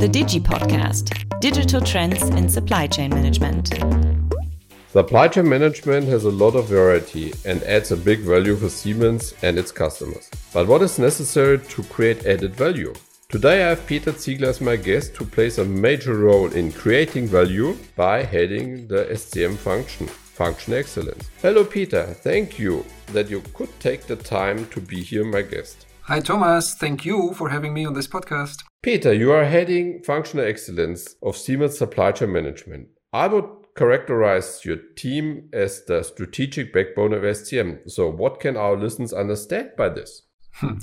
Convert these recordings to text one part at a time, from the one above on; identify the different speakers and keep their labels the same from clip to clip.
Speaker 1: The Digi Podcast Digital Trends in Supply Chain Management.
Speaker 2: Supply chain management has a lot of variety and adds a big value for Siemens and its customers. But what is necessary to create added value? Today I have Peter Ziegler as my guest who plays a major role in creating value by heading the SCM function, Function Excellence. Hello Peter, thank you that you could take the time to be here my guest.
Speaker 3: Hi Thomas, thank you for having me on this podcast.
Speaker 2: Peter, you are heading Functional Excellence of Siemens Supply Chain Management. I would characterize your team as the strategic backbone of SCM. So what can our listeners understand by this? Hmm.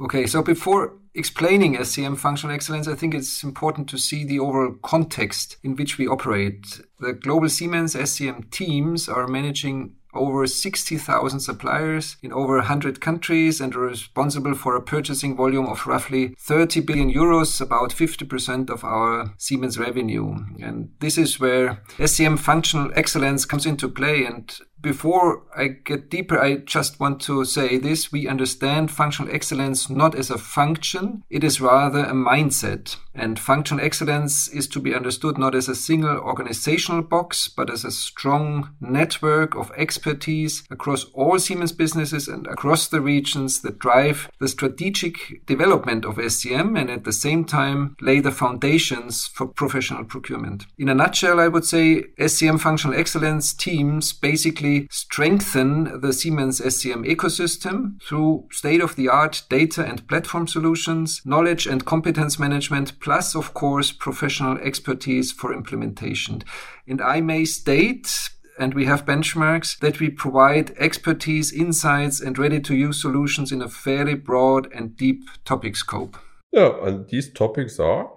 Speaker 3: okay, so before explaining SCM functional excellence, I think it's important to see the overall context in which we operate. The global Siemens SCM teams are managing over 60,000 suppliers in over 100 countries and are responsible for a purchasing volume of roughly 30 billion euros, about 50% of our Siemens revenue. And this is where SCM functional excellence comes into play. And before I get deeper, I just want to say this. We understand functional excellence not as a function, it is rather a mindset. And functional excellence is to be understood not as a single organizational box, but as a strong network of expertise across all Siemens businesses and across the regions that drive the strategic development of SCM and at the same time lay the foundations for professional procurement. In a nutshell, I would say SCM functional excellence teams basically strengthen the Siemens SCM ecosystem through state of the art data and platform solutions, knowledge and competence management, plus, of course, professional expertise for implementation. And I may state and we have benchmarks that we provide expertise, insights, and ready to use solutions in a fairly broad and deep topic scope.
Speaker 2: Yeah, and these topics are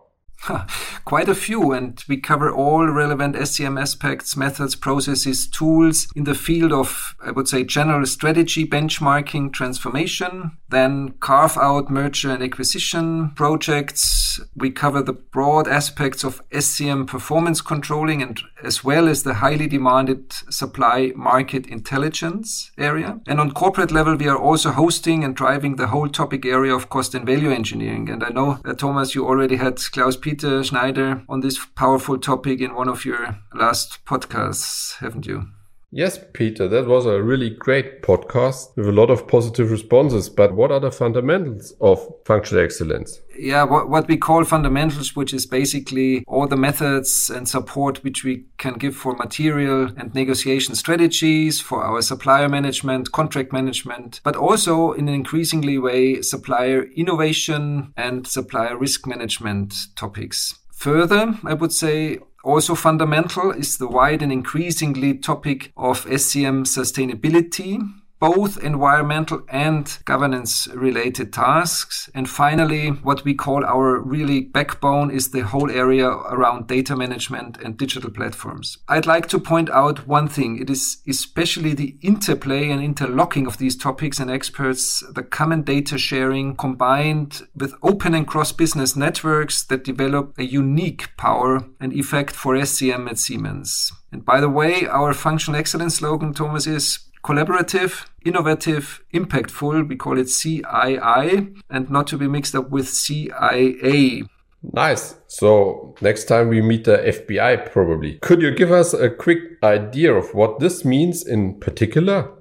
Speaker 3: Quite a few, and we cover all relevant SCM aspects, methods, processes, tools in the field of, I would say, general strategy, benchmarking, transformation, then carve out merger and acquisition projects. We cover the broad aspects of SCM performance controlling and as well as the highly demanded supply market intelligence area. And on corporate level, we are also hosting and driving the whole topic area of cost and value engineering. And I know, uh, Thomas, you already had Klaus Peter Peter Schneider on this powerful topic in one of your last podcasts, haven't you?
Speaker 2: Yes, Peter, that was a really great podcast with a lot of positive responses. But what are the fundamentals of functional excellence?
Speaker 3: Yeah, what, what we call fundamentals, which is basically all the methods and support which we can give for material and negotiation strategies, for our supplier management, contract management, but also in an increasingly way, supplier innovation and supplier risk management topics. Further, I would say also fundamental is the wide and increasingly topic of SCM sustainability both environmental and governance related tasks. And finally, what we call our really backbone is the whole area around data management and digital platforms. I'd like to point out one thing. It is especially the interplay and interlocking of these topics and experts, the common data sharing combined with open and cross business networks that develop a unique power and effect for SCM at Siemens. And by the way, our functional excellence slogan, Thomas, is collaborative, innovative, impactful. We call it CII and not to be mixed up with CIA.
Speaker 2: Nice. So next time we meet the FBI, probably. Could you give us a quick idea of what this means in particular?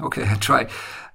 Speaker 3: Okay, I try.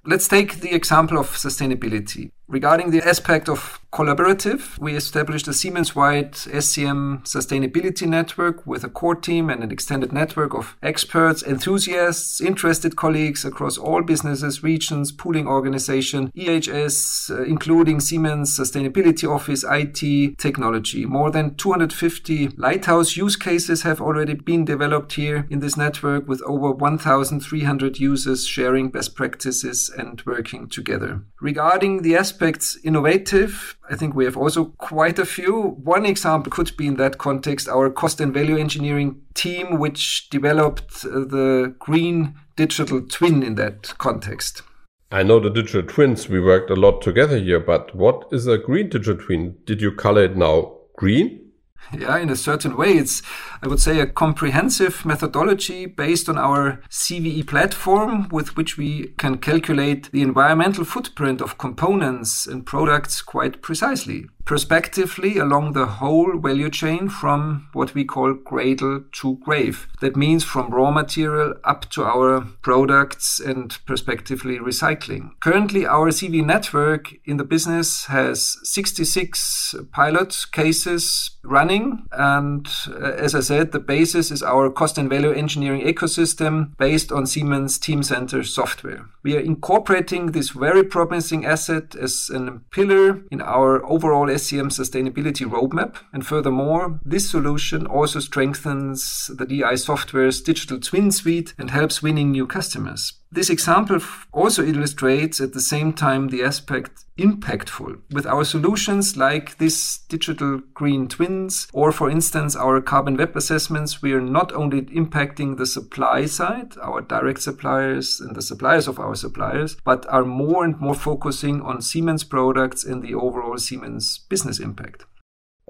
Speaker 3: Let's take the example of sustainability. Regarding the aspect of collaborative, we established a Siemens wide SCM sustainability network with a core team and an extended network of experts, enthusiasts, interested colleagues across all businesses, regions, pooling organization, EHS, uh, including Siemens Sustainability Office, IT, technology. More than 250 lighthouse use cases have already been developed here in this network with over 1,300 users sharing best practices and working together. Regarding the aspect aspects innovative. I think we have also quite a few. One example could be in that context our cost and value engineering team, which developed uh, the green digital twin in that context.
Speaker 2: I know the digital twins, we worked a lot together here, but what is a green digital twin? Did you color it now green?
Speaker 3: Yeah, in a certain way, it's I would say, a comprehensive methodology based on our CVE platform with which we can calculate the environmental footprint of components and products quite precisely prospectively along the whole value chain from what we call cradle to grave. That means from raw material up to our products and prospectively recycling. Currently, our CV network in the business has 66 pilot cases running. And uh, as I said, the basis is our cost and value engineering ecosystem based on Siemens Teamcenter software. We are incorporating this very promising asset as a pillar in our overall SCM sustainability roadmap. And furthermore, this solution also strengthens the DI software's digital twin suite and helps winning new customers. This example also illustrates at the same time the aspect impactful. With our solutions like this digital green twins, or for instance, our carbon web assessments, we are not only impacting the supply side, our direct suppliers and the suppliers of our suppliers, but are more and more focusing on Siemens products and the overall Siemens business impact.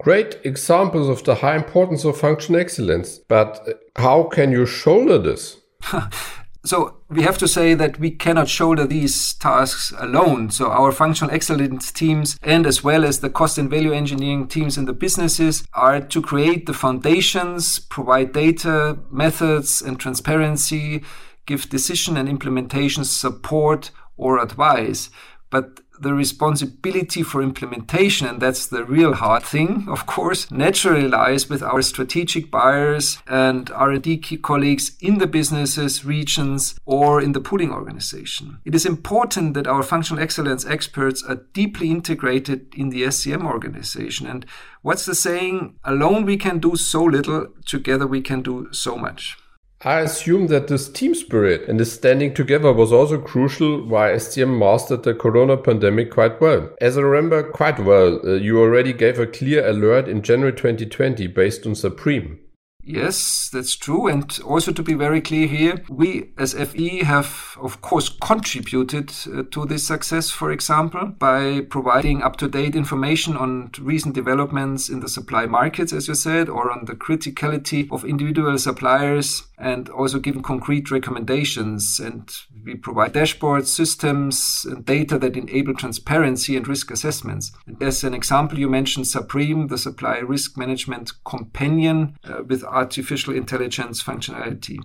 Speaker 2: Great examples of the high importance of function excellence, but uh, how can you shoulder this?
Speaker 3: So we have to say that we cannot shoulder these tasks alone. So our functional excellence teams and as well as the cost and value engineering teams in the businesses are to create the foundations, provide data, methods and transparency, give decision and implementation support or advice. But the responsibility for implementation, and that's the real hard thing, of course, naturally lies with our strategic buyers and R&D colleagues in the businesses, regions, or in the pooling organization. It is important that our functional excellence experts are deeply integrated in the SCM organization. And what's the saying? Alone we can do so little, together we can do so much.
Speaker 2: I assume that this team spirit and this standing together was also crucial why SCM mastered the corona pandemic quite well. As I remember quite well, uh, you already gave a clear alert in January 2020 based on Supreme.
Speaker 3: Yes, that's true. And also to be very clear here, we as FE have, of course, contributed uh, to this success, for example, by providing up to date information on recent developments in the supply markets, as you said, or on the criticality of individual suppliers, and also giving concrete recommendations. And we provide dashboards, systems, and data that enable transparency and risk assessments. And as an example, you mentioned Supreme, the supply risk management companion uh, with artificial intelligence functionality.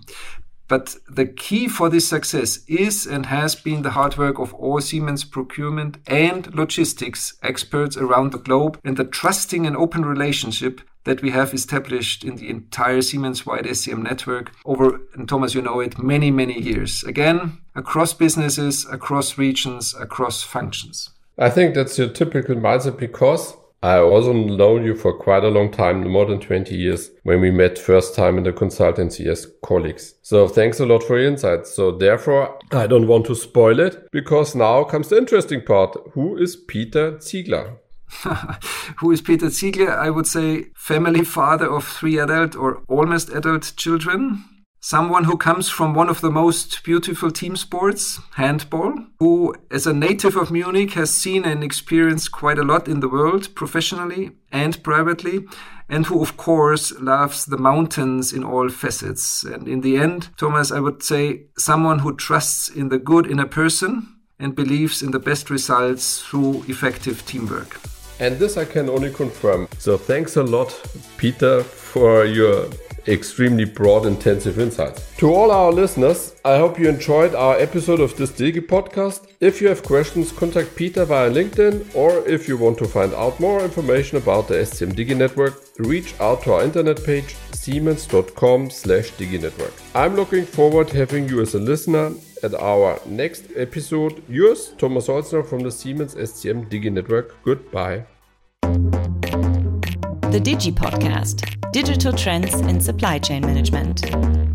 Speaker 3: But the key for this success is and has been the hard work of all Siemens procurement and logistics experts around the globe and the trusting and open relationship that we have established in the entire Siemens wide SCM network over, and Thomas, you know it, many, many years. Again, across businesses, across regions, across functions.
Speaker 2: I think that's your typical mindset because I also know you for quite a long time, more than 20 years, when we met first time in the consultancy as colleagues. So thanks a lot for your insights. So therefore, I don't want to spoil it because now comes the interesting part. Who is Peter Ziegler?
Speaker 3: Who is Peter Ziegler? I would say family father of three adult or almost adult children someone who comes from one of the most beautiful team sports, handball, who, as a native of Munich, has seen and experienced quite a lot in the world, professionally and privately, and who, of course, loves the mountains in all facets. And in the end, Thomas, I would say someone who trusts in the good in a person and believes in the best results through effective teamwork.
Speaker 2: And this I can only confirm. So thanks a lot, Peter, for your extremely broad, intensive insights. To all our listeners, I hope you enjoyed our episode of this Digi podcast. If you have questions, contact Peter via LinkedIn, or if you want to find out more information about the SCM Digi network, reach out to our internet page siemens.com slash diginetwork. I'm looking forward to having you as a listener at our next episode. Yours, Thomas Holzner from the Siemens SCM Digi network. Goodbye.
Speaker 1: The Digi Podcast Digital Trends in Supply Chain Management.